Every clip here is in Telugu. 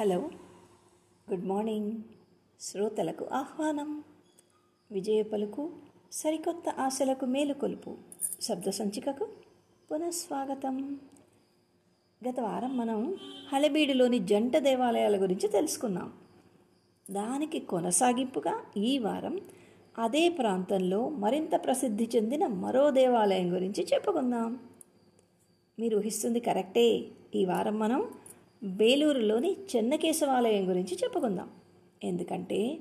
Hello good morning. శ్రోతలకు ఆహ్వానం. విజయ పలుకు సరికొత్త ఆశలకు మేలుకొలుపు శబ్ద సంచికకు పునఃస్వాగతం. గత వారం మనం హళబీడులోని జంట దేవాలయాల గురించి తెలుసుకున్నాం. దానికి కొనసాగింపుగా ఈ వారం అదే ప్రాంతంలో మరింత ప్రసిద్ధి చెందిన మరో దేవాలయం గురించి చెప్పుకుందాం. మీరు ఊహిస్తుంది కరెక్టే. ఈ వారం మనం బేలూరులోని చెన్నకేశవాలయం గురించి చెప్పుకుందాం. ఎందుకంటే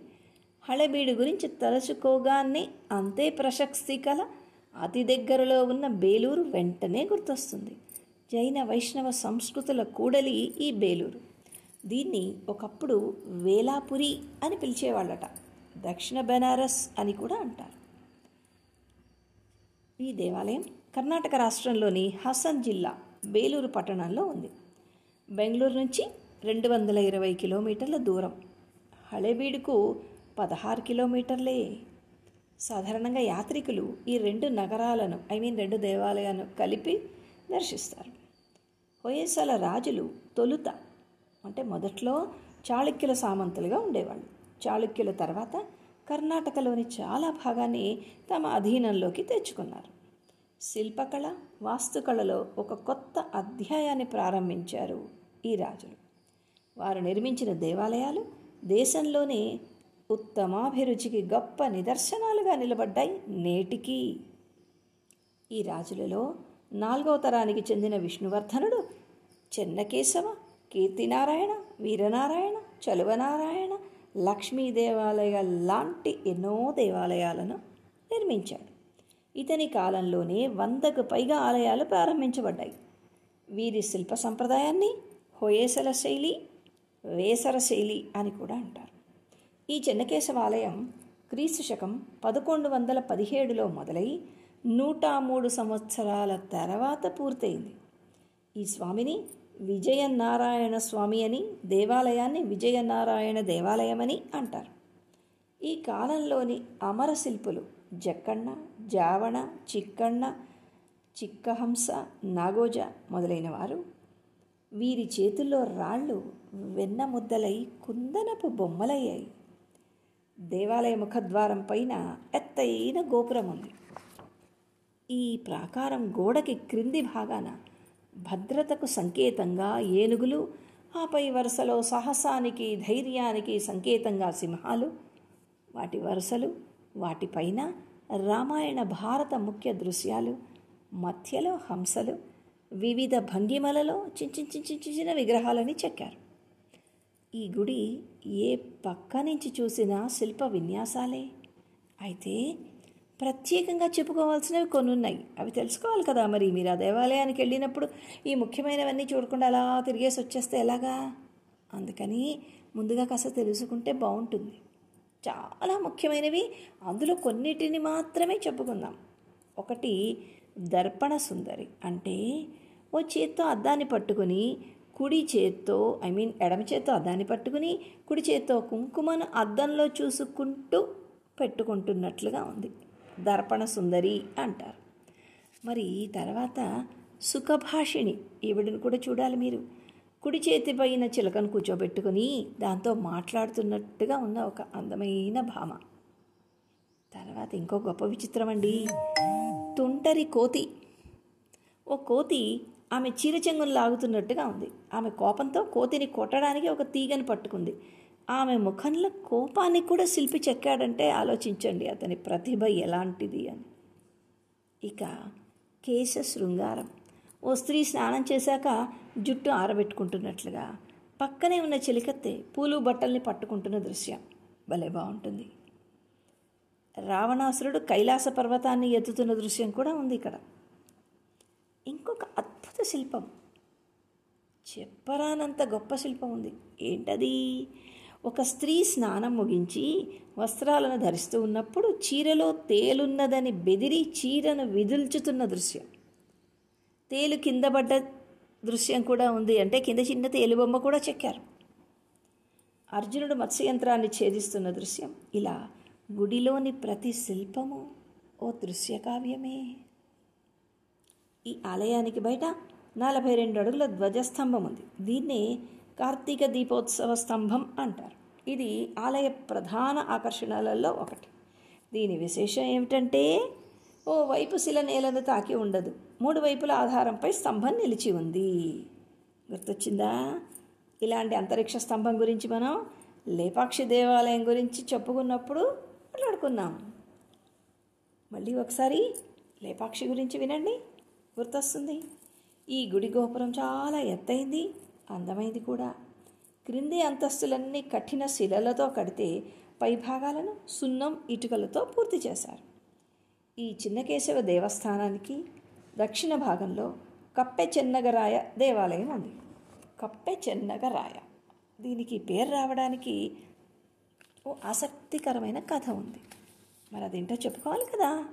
హళబీడు గురించి తలుచుకోగానే అంతే ప్రశస్తి కల అతి దగ్గరలో ఉన్న బేలూరు వెంటనే గుర్తొస్తుంది. జైన వైష్ణవ సంస్కృతుల కూడలి ఈ బేలూరు. దీన్ని ఒకప్పుడు వేలాపురి అని పిలిచేవాళ్ళట. దక్షిణ బెనారస్ అని కూడా అంటారు. ఈ దేవాలయం కర్ణాటక రాష్ట్రంలోని హసన్ జిల్లా బేలూరు పట్టణంలో ఉంది. బెంగళూరు నుంచి రెండు వందల ఇరవై కిలోమీటర్ల దూరం. హళేబీడుకు పదహారు కిలోమీటర్లే. సాధారణంగా యాత్రికులు ఈ రెండు నగరాలను ఐ మీన్ రెండు దేవాలయాలను కలిపి దర్శిస్తారు. హొయసల రాజులు తొలుత అంటే మొదట్లో చాళుక్యుల సామంతులుగా ఉండేవాళ్ళు. చాళుక్యుల తర్వాత కర్ణాటకలోని చాలా భాగాన్ని తమ అధీనంలోకి తెచ్చుకున్నారు. శిల్పకళ వాస్తుకళలో ఒక కొత్త అధ్యాయాన్ని ప్రారంభించారు ఈ రాజులు. వారు నిర్మించిన దేవాలయాలు దేశంలోనే ఉత్తమాభిరుచికి గొప్ప నిదర్శనాలుగా నిలబడ్డాయి నేటికి. ఈ రాజులలో నాలుగవ తరానికి చెందిన విష్ణువర్ధనుడు చెన్నకేశవ కీర్తినారాయణ వీరనారాయణ చలువనారాయణ లక్ష్మీ దేవాలయ లాంటి ఎన్నో దేవాలయాలను నిర్మించాడు. ఇతని కాలంలోనే వందకు పైగా ఆలయాలు ప్రారంభించబడ్డాయి. వీరి శిల్ప సంప్రదాయాన్ని హొయేసల శైలి వేసర శైలి అని కూడా అంటారు. ఈ చెన్నకేశవ ఆలయం క్రీస్తు శకం పదకొండు వందల పదిహేడులో మొదలై నూట మూడు సంవత్సరాల తర్వాత పూర్తయింది. ఈ స్వామిని విజయనారాయణ స్వామి అని దేవాలయాన్ని విజయనారాయణ దేవాలయమని అంటారు. ఈ కాలంలోని అమర శిల్పులు జక్కన్న జావణ చిక్కన్న చిక్కహంస నాగోజ మొదలైన వారు వీరి చేతుల్లో రాళ్ళు వెన్న ముద్దలై కుందనపు బొమ్మలయ్యాయి. దేవాలయ ముఖద్వారం పైన ఎత్తైన గోపురం ఉంది. ఈ ప్రాకారం గోడకి క్రింది భాగాన భద్రతకు సంకేతంగా ఏనుగులు ఆపై వరుసలో సాహసానికి ధైర్యానికి సంకేతంగా సింహాలు వాటి వరుసలు వాటిపైన రామాయణ భారత ముఖ్య దృశ్యాలు మధ్యలో హంసలు వివిధ భంగిమలలో చించిన విగ్రహాలని చెక్కారు. ఈ గుడి ఏ పక్క నుంచి చూసినా శిల్ప విన్యాసాలే. అయితే ప్రత్యేకంగా చెప్పుకోవాల్సినవి కొన్ని ఉన్నాయి అవి తెలుసుకోవాలి కదా మరి. మీరు ఆ దేవాలయానికి వెళ్ళినప్పుడు ఈ ముఖ్యమైనవన్నీ చూడకుండా అలా తిరిగేసి వచ్చేస్తే ఎలాగా? అందుకని ముందుగా కాస్త తెలుసుకుంటే బాగుంటుంది. చాలా ముఖ్యమైనవి. అందులో కొన్నిటిని మాత్రమే చెప్పుకుందాం. ఒకటి దర్పణ సుందరి. అంటే ఓ చేత్తో అద్దాన్ని పట్టుకుని కుడి చేత్తో ఐ మీన్ ఎడమ చేత్తో అద్దాన్ని పట్టుకుని కుడి చేత్తో కుంకుమను అద్దంలో చూసుకుంటూ పెట్టుకుంటున్నట్లుగా ఉంది. దర్పణ సుందరి అంటారు. మరి తర్వాత సుఖభాషిణి ఈవిడని కూడా చూడాలి మీరు. కుడి చేతి పైన చిలకను కూర్చోబెట్టుకుని దాంతో మాట్లాడుతున్నట్టుగా ఉన్న ఒక అందమైన భామ. తర్వాత ఇంకో గొప్ప విచిత్రం అండి. తుంటరి కోతి. ఓ కోతి ఆమె చీరచెంగును లాగుతున్నట్టుగా ఉంది. ఆమె కోపంతో కోతిని కొట్టడానికి ఒక తీగని పట్టుకుంది. ఆమె ముఖంలో కోపాన్ని కూడా శిల్పి చెక్కాడంటే ఆలోచించండి అతని ప్రతిభ ఎలాంటిది అని. ఇక కేశ శృంగారం ఓ స్త్రీ స్నానం చేశాక జుట్టు ఆరబెట్టుకుంటున్నట్లుగా. పక్కనే ఉన్న చిలికత్తె పూలు బట్టల్ని పట్టుకుంటున్న దృశ్యం. భలే బాగుంటుంది రావణాసురుడు కైలాస పర్వతాన్ని ఎత్తుతున్న దృశ్యం కూడా ఉంది ఇక్కడ. ఇంకొక అద్భుత శిల్పం. చెప్పరానంత గొప్ప శిల్పం ఉంది. ఏంటది? ఒక స్త్రీ స్నానం ముగించి వస్త్రాలను ధరిస్తూ ఉన్నప్పుడు చీరలో తేలున్నదని బెదిరి చీరను విదుల్చుతున్న దృశ్యం. తేలు కింద పడ్డ దృశ్యం కూడా ఉంది అంటే కింద చిన్న తేలుబొమ్మ కూడా చెక్కారు. అర్జునుడు మత్స్యంత్రాన్ని ఛేదిస్తున్న దృశ్యం. ఇలా గుడిలోని ప్రతి శిల్పము ఓ దృశ్యకావ్యమే ఈ ఆలయానికి బయట నలభై రెండు అడుగుల ధ్వజస్తంభం ఉంది. దీన్నే కార్తీక దీపోత్సవ స్తంభం అంటారు. ఇది ఆలయ ప్రధాన ఆకర్షణలలో ఒకటి. దీని విశేషం ఏమిటంటే ఓ వైపు శిల నేలను తాకి ఉండదు. మూడు వైపుల ఆధారంపై స్తంభం నిలిచి ఉంది. గుర్తొచ్చిందా? ఇలాంటి అంతరిక్ష స్తంభం గురించి మనం లేపాక్షి దేవాలయం గురించి చెప్పుకున్నప్పుడు మాట్లాడుకున్నాం మళ్ళీ ఒకసారి లేపాక్షి గురించి వినండి. గుర్తొస్తుంది. ఈ గుడి గోపురం చాలా ఎత్తైంది అందమైంది కూడా. క్రింది అంతస్తులన్నీ కఠిన శిలలతో కడితే పైభాగాలను సున్నం ఇటుకలతో పూర్తి చేశారు. ఈ చిన్నకేశవ దేవస్థానానికి దక్షిణ భాగంలో కప్పె చెన్నగరాయ దేవాలయం ఉంది. కప్పె చెన్నగరాయ దీనికి పేరు రావడానికి ఓ ఆసక్తికరమైన కథ ఉంది. మరి అదేంటో చెప్పుకోవాలి కదా?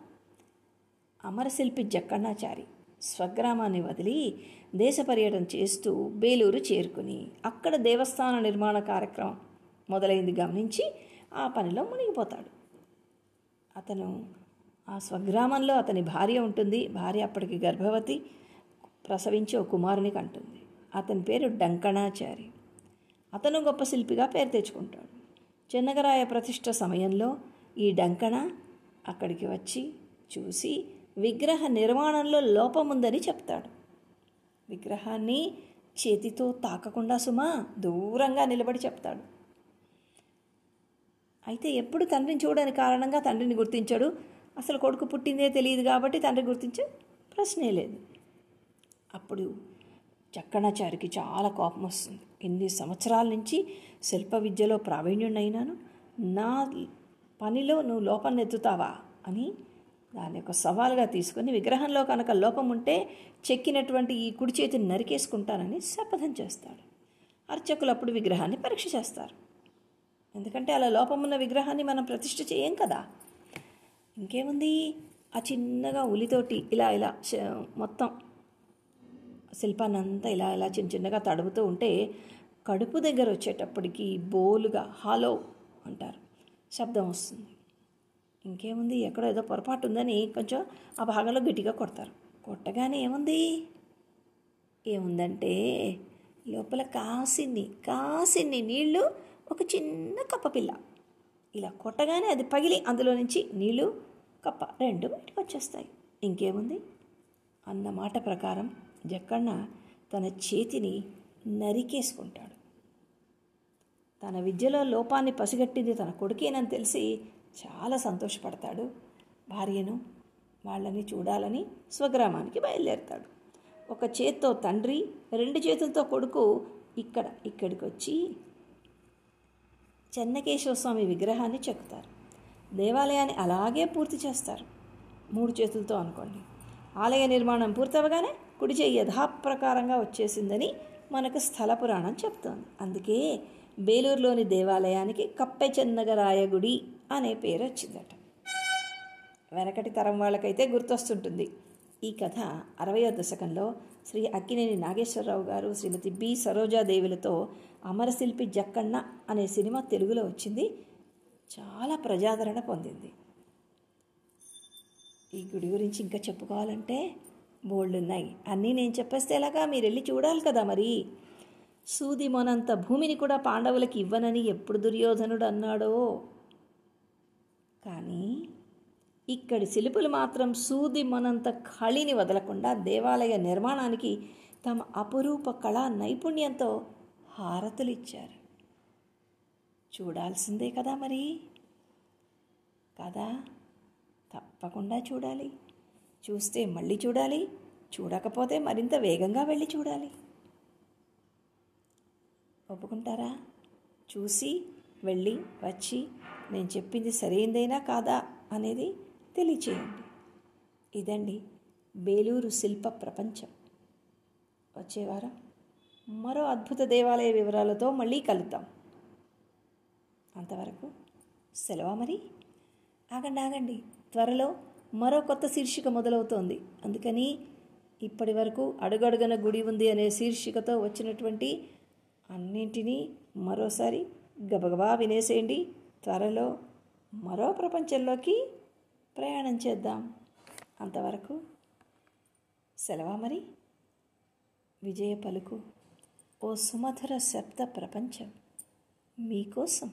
అమరశిల్పి జక్కన్నాచారి స్వగ్రామాన్ని వదిలి దేశ పర్యటన చేస్తూ బేలూరు చేరుకుని అక్కడ దేవస్థాన నిర్మాణ కార్యక్రమం మొదలైంది గమనించి ఆ పనిలో మునిగిపోతాడు. అతను ఆ స్వగ్రామంలో అతని భార్య ఉంటుంది. భార్య అప్పటికి గర్భవతి. ప్రసవించి ఒక కుమారుని కంటుంది. అతని పేరు డంకణాచారి. అతను గొప్ప శిల్పిగా పేరు తెచ్చుకుంటాడు. చెన్నగరాయ ప్రతిష్ట సమయంలో ఈ డంకణ అక్కడికి వచ్చి చూసి విగ్రహ నిర్మాణంలో లోపముందని చెప్తాడు. విగ్రహాన్ని చేతితో తాకకుండా సుమా దూరంగా నిలబడి చెప్తాడు. అయితే ఎప్పుడు తండ్రిని చూడని కారణంగా తండ్రిని గుర్తించాడు. అసలు కొడుకు పుట్టిందే తెలియదు కాబట్టి తండ్రి గుర్తించే ప్రశ్నే లేదు. అప్పుడు చక్కనాచారికి చాలా కోపం వస్తుంది. ఎన్ని సంవత్సరాల నుంచి శిల్ప విద్యలో ప్రావీణ్యుడినైనాను నా పనిలో నువ్వు లోపం ఎత్తుతావా అని దాని యొక్క సవాలుగా తీసుకొని విగ్రహంలో కనుక లోపం ఉంటే చెక్కినటువంటి ఈ కుడి చేతిని నరికేసుకుంటానని శపథం చేస్తాడు. అర్చకులు అప్పుడు విగ్రహాన్ని పరీక్ష చేస్తారు. ఎందుకంటే అలా లోపమున్న విగ్రహాన్ని మనం ప్రతిష్ఠ చేయం కదా? ఇంకేముంది? ఆ చిన్నగా ఉలితోటి ఇలా ఇలా మొత్తం శిల్పాన్ని అంతా ఇలా ఇలా చిన్న చిన్నగా తడుపుతూ ఉంటే కడుపు దగ్గర వచ్చేటప్పటికి బోలుగా హాలో అంటారు. శబ్దం వస్తుంది. ఇంకేముంది? ఎక్కడో ఏదో పొరపాటు ఉందని కొంచెం ఆ భాగంలో గట్టిగా కొడతారు. కొట్టగానే ఏముంది? ఏముందంటే లోపల కాసిన్ని కాసిన్ని నీళ్ళు ఒక చిన్న కప్ప పిల్ల ఇలా కొట్టగానే అది పగిలి అందులో నుంచి నీళ్ళు కప్ప రెండు బయటకు వచ్చేస్తాయి. ఇంకేముంది? అన్న మాట ప్రకారం జక్కన్న తన చేతిని నరికేసుకుంటాడు. తన విద్యలో లోపాన్ని పసిగట్టింది తన కొడుకేనని తెలిసి చాలా సంతోషపడతాడు. భార్యను వాళ్ళని చూడాలని స్వగ్రామానికి బయలుదేరతాడు. ఒక చేత్తో తండ్రి రెండు చేతులతో కొడుకు ఇక్కడ ఇక్కడికి వచ్చి చెన్నకేశవ స్వామి విగ్రహాన్ని చెక్కుతారు. దేవాలయాన్ని అలాగే పూర్తి చేస్తారు. మూడు చేతులతో అనుకోండి. ఆలయ నిర్మాణం పూర్తవగానే కుడి చేయి యథాప్రకారంగా వచ్చేసిందని మనకు స్థల పురాణం చెప్తోంది. అందుకే బేలూరులోని దేవాలయానికి కప్పె చెన్నగరాయ గుడి అనే పేరు వచ్చిందట. వెనకటి తరం వాళ్ళకైతే గుర్తొస్తుంటుంది. ఈ కథ అరవయో దశకంలో శ్రీ అక్కినేని నాగేశ్వరరావు గారు శ్రీమతి బి. సరోజాదేవులతో అమరశిల్పి జక్కన్న అనే సినిమా తెలుగులో వచ్చింది. చాలా ప్రజాదరణ పొందింది. ఈ గుడి గురించి ఇంకా చెప్పుకోవాలంటే బోల్డ్ ఉన్నాయి. అన్నీ నేను చెప్పేస్తే ఎలాగా? మీరు వెళ్ళి చూడాలి కదా మరి. సూది మొనంత భూమిని కూడా పాండవులకి ఇవ్వనని ఎప్పుడు దుర్యోధనుడు అన్నాడో. కానీ ఇక్కడి శిల్పులు మాత్రం సూది మనంత ఖళిని వదలకుండా దేవాలయ నిర్మాణానికి తమ అపురూప కళా నైపుణ్యంతో హారతులు ఇచ్చారు చూడాల్సిందే కదా మరి. కదా? తప్పకుండా చూడాలి. చూస్తే మళ్ళీ చూడాలి. చూడకపోతే మరింత వేగంగా వెళ్ళి చూడాలి. ఒప్పుకుంటారా? చూసి వెళ్ళి వచ్చి నేను చెప్పింది సరైందేనా కాదా అనేది తెలియచేయండి. ఇదండి బేలూరు శిల్ప ప్రపంచం. వచ్చేవారం మరో అద్భుత దేవాలయ వివరాలతో మళ్ళీ కలుద్దాం. అంతవరకు సెలవా మరి? ఆగండి ఆగండి. త్వరలో మరో కొత్త శీర్షిక మొదలవుతోంది. అందుకని ఇప్పటి వరకు అడుగడుగన గుడి ఉంది అనే శీర్షికతో వచ్చినటువంటి అన్నింటినీ మరోసారి గబగబా వినేసేయండి. త్వరలో మరో ప్రపంచంలోకి ప్రయాణం చేద్దాం. అంతవరకు సెలవా మరి? విజయ పలుకు. ఓ సుమధుర శబ్ద ప్రపంచం మీకోసం.